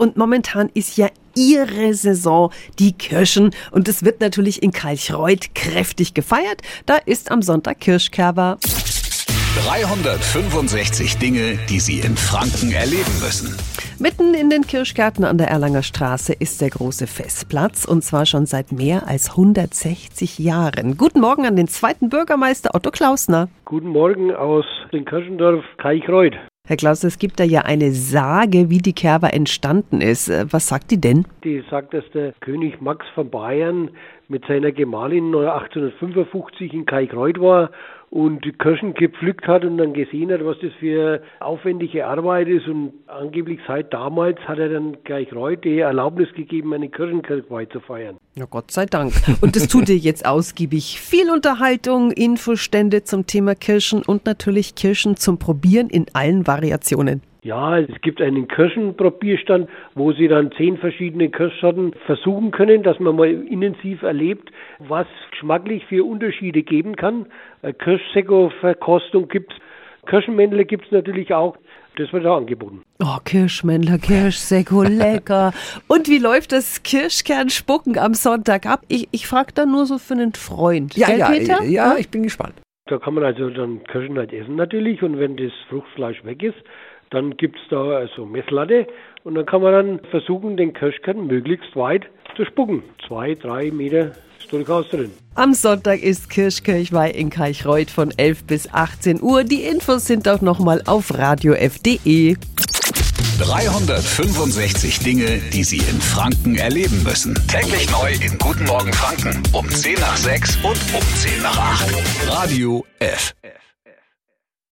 Und momentan ist ja ihre Saison, die Kirschen. Und es wird natürlich in Kalchreuth kräftig gefeiert. Da ist am Sonntag Kirschkerber. 365 Dinge, die Sie in Franken erleben müssen. Mitten in den Kirschgärten an der Erlanger Straße ist der große Festplatz und zwar schon seit mehr als 160 Jahren. Guten Morgen an den zweiten Bürgermeister Otto Klausner. Guten Morgen aus dem Kirchendorf Kaichreuth. Herr Klaus, es gibt da ja eine Sage, wie die Kerber entstanden ist. Äh, was sagt die denn? Die sagt, dass der König Max von Bayern mit seiner Gemahlin 1855 in Kaichreuth war und Kirschen gepflückt hat und dann gesehen hat, was das für aufwendige Arbeit ist und angeblich seit damals hat er dann heute die Erlaubnis gegeben, eine Kirschenkirchweih zu feiern. Ja, Gott sei Dank. Und das tut ihr jetzt ausgiebig. Viel Unterhaltung, Infostände zum Thema Kirschen und natürlich Kirschen zum Probieren in allen Variationen. Ja, es gibt einen Kirschenprobierstand, wo Sie dann zehn verschiedene Kirschsorten versuchen können, dass man mal intensiv erlebt, was geschmacklich für Unterschiede geben kann. Kirschseko-Verkostung gibt's. Kirschenmännle gibt's natürlich auch. Das wird auch angeboten. Oh, Kirschmännler, Kirschseko, lecker. Und wie läuft das Kirschkernspucken am Sonntag ab? Ich, ich frage da nur so für einen Freund. Ja, Gell, ja, Peter? ja, ich bin gespannt. Da kann man also dann Kirschen halt essen natürlich und wenn das Fruchtfleisch weg ist, dann gibt's da also Messlatte und dann kann man dann versuchen, den Kirschkern möglichst weit zu spucken. Zwei, drei Meter durchaus drin. Am Sonntag ist Kirschkirchweih in Kalchreuth von 11 bis 18 Uhr. Die Infos sind auch nochmal auf radiof.de. 365 Dinge, die Sie in Franken erleben müssen. Täglich neu in Guten Morgen Franken um 10 nach 6 und um 10 nach 8. Radio F.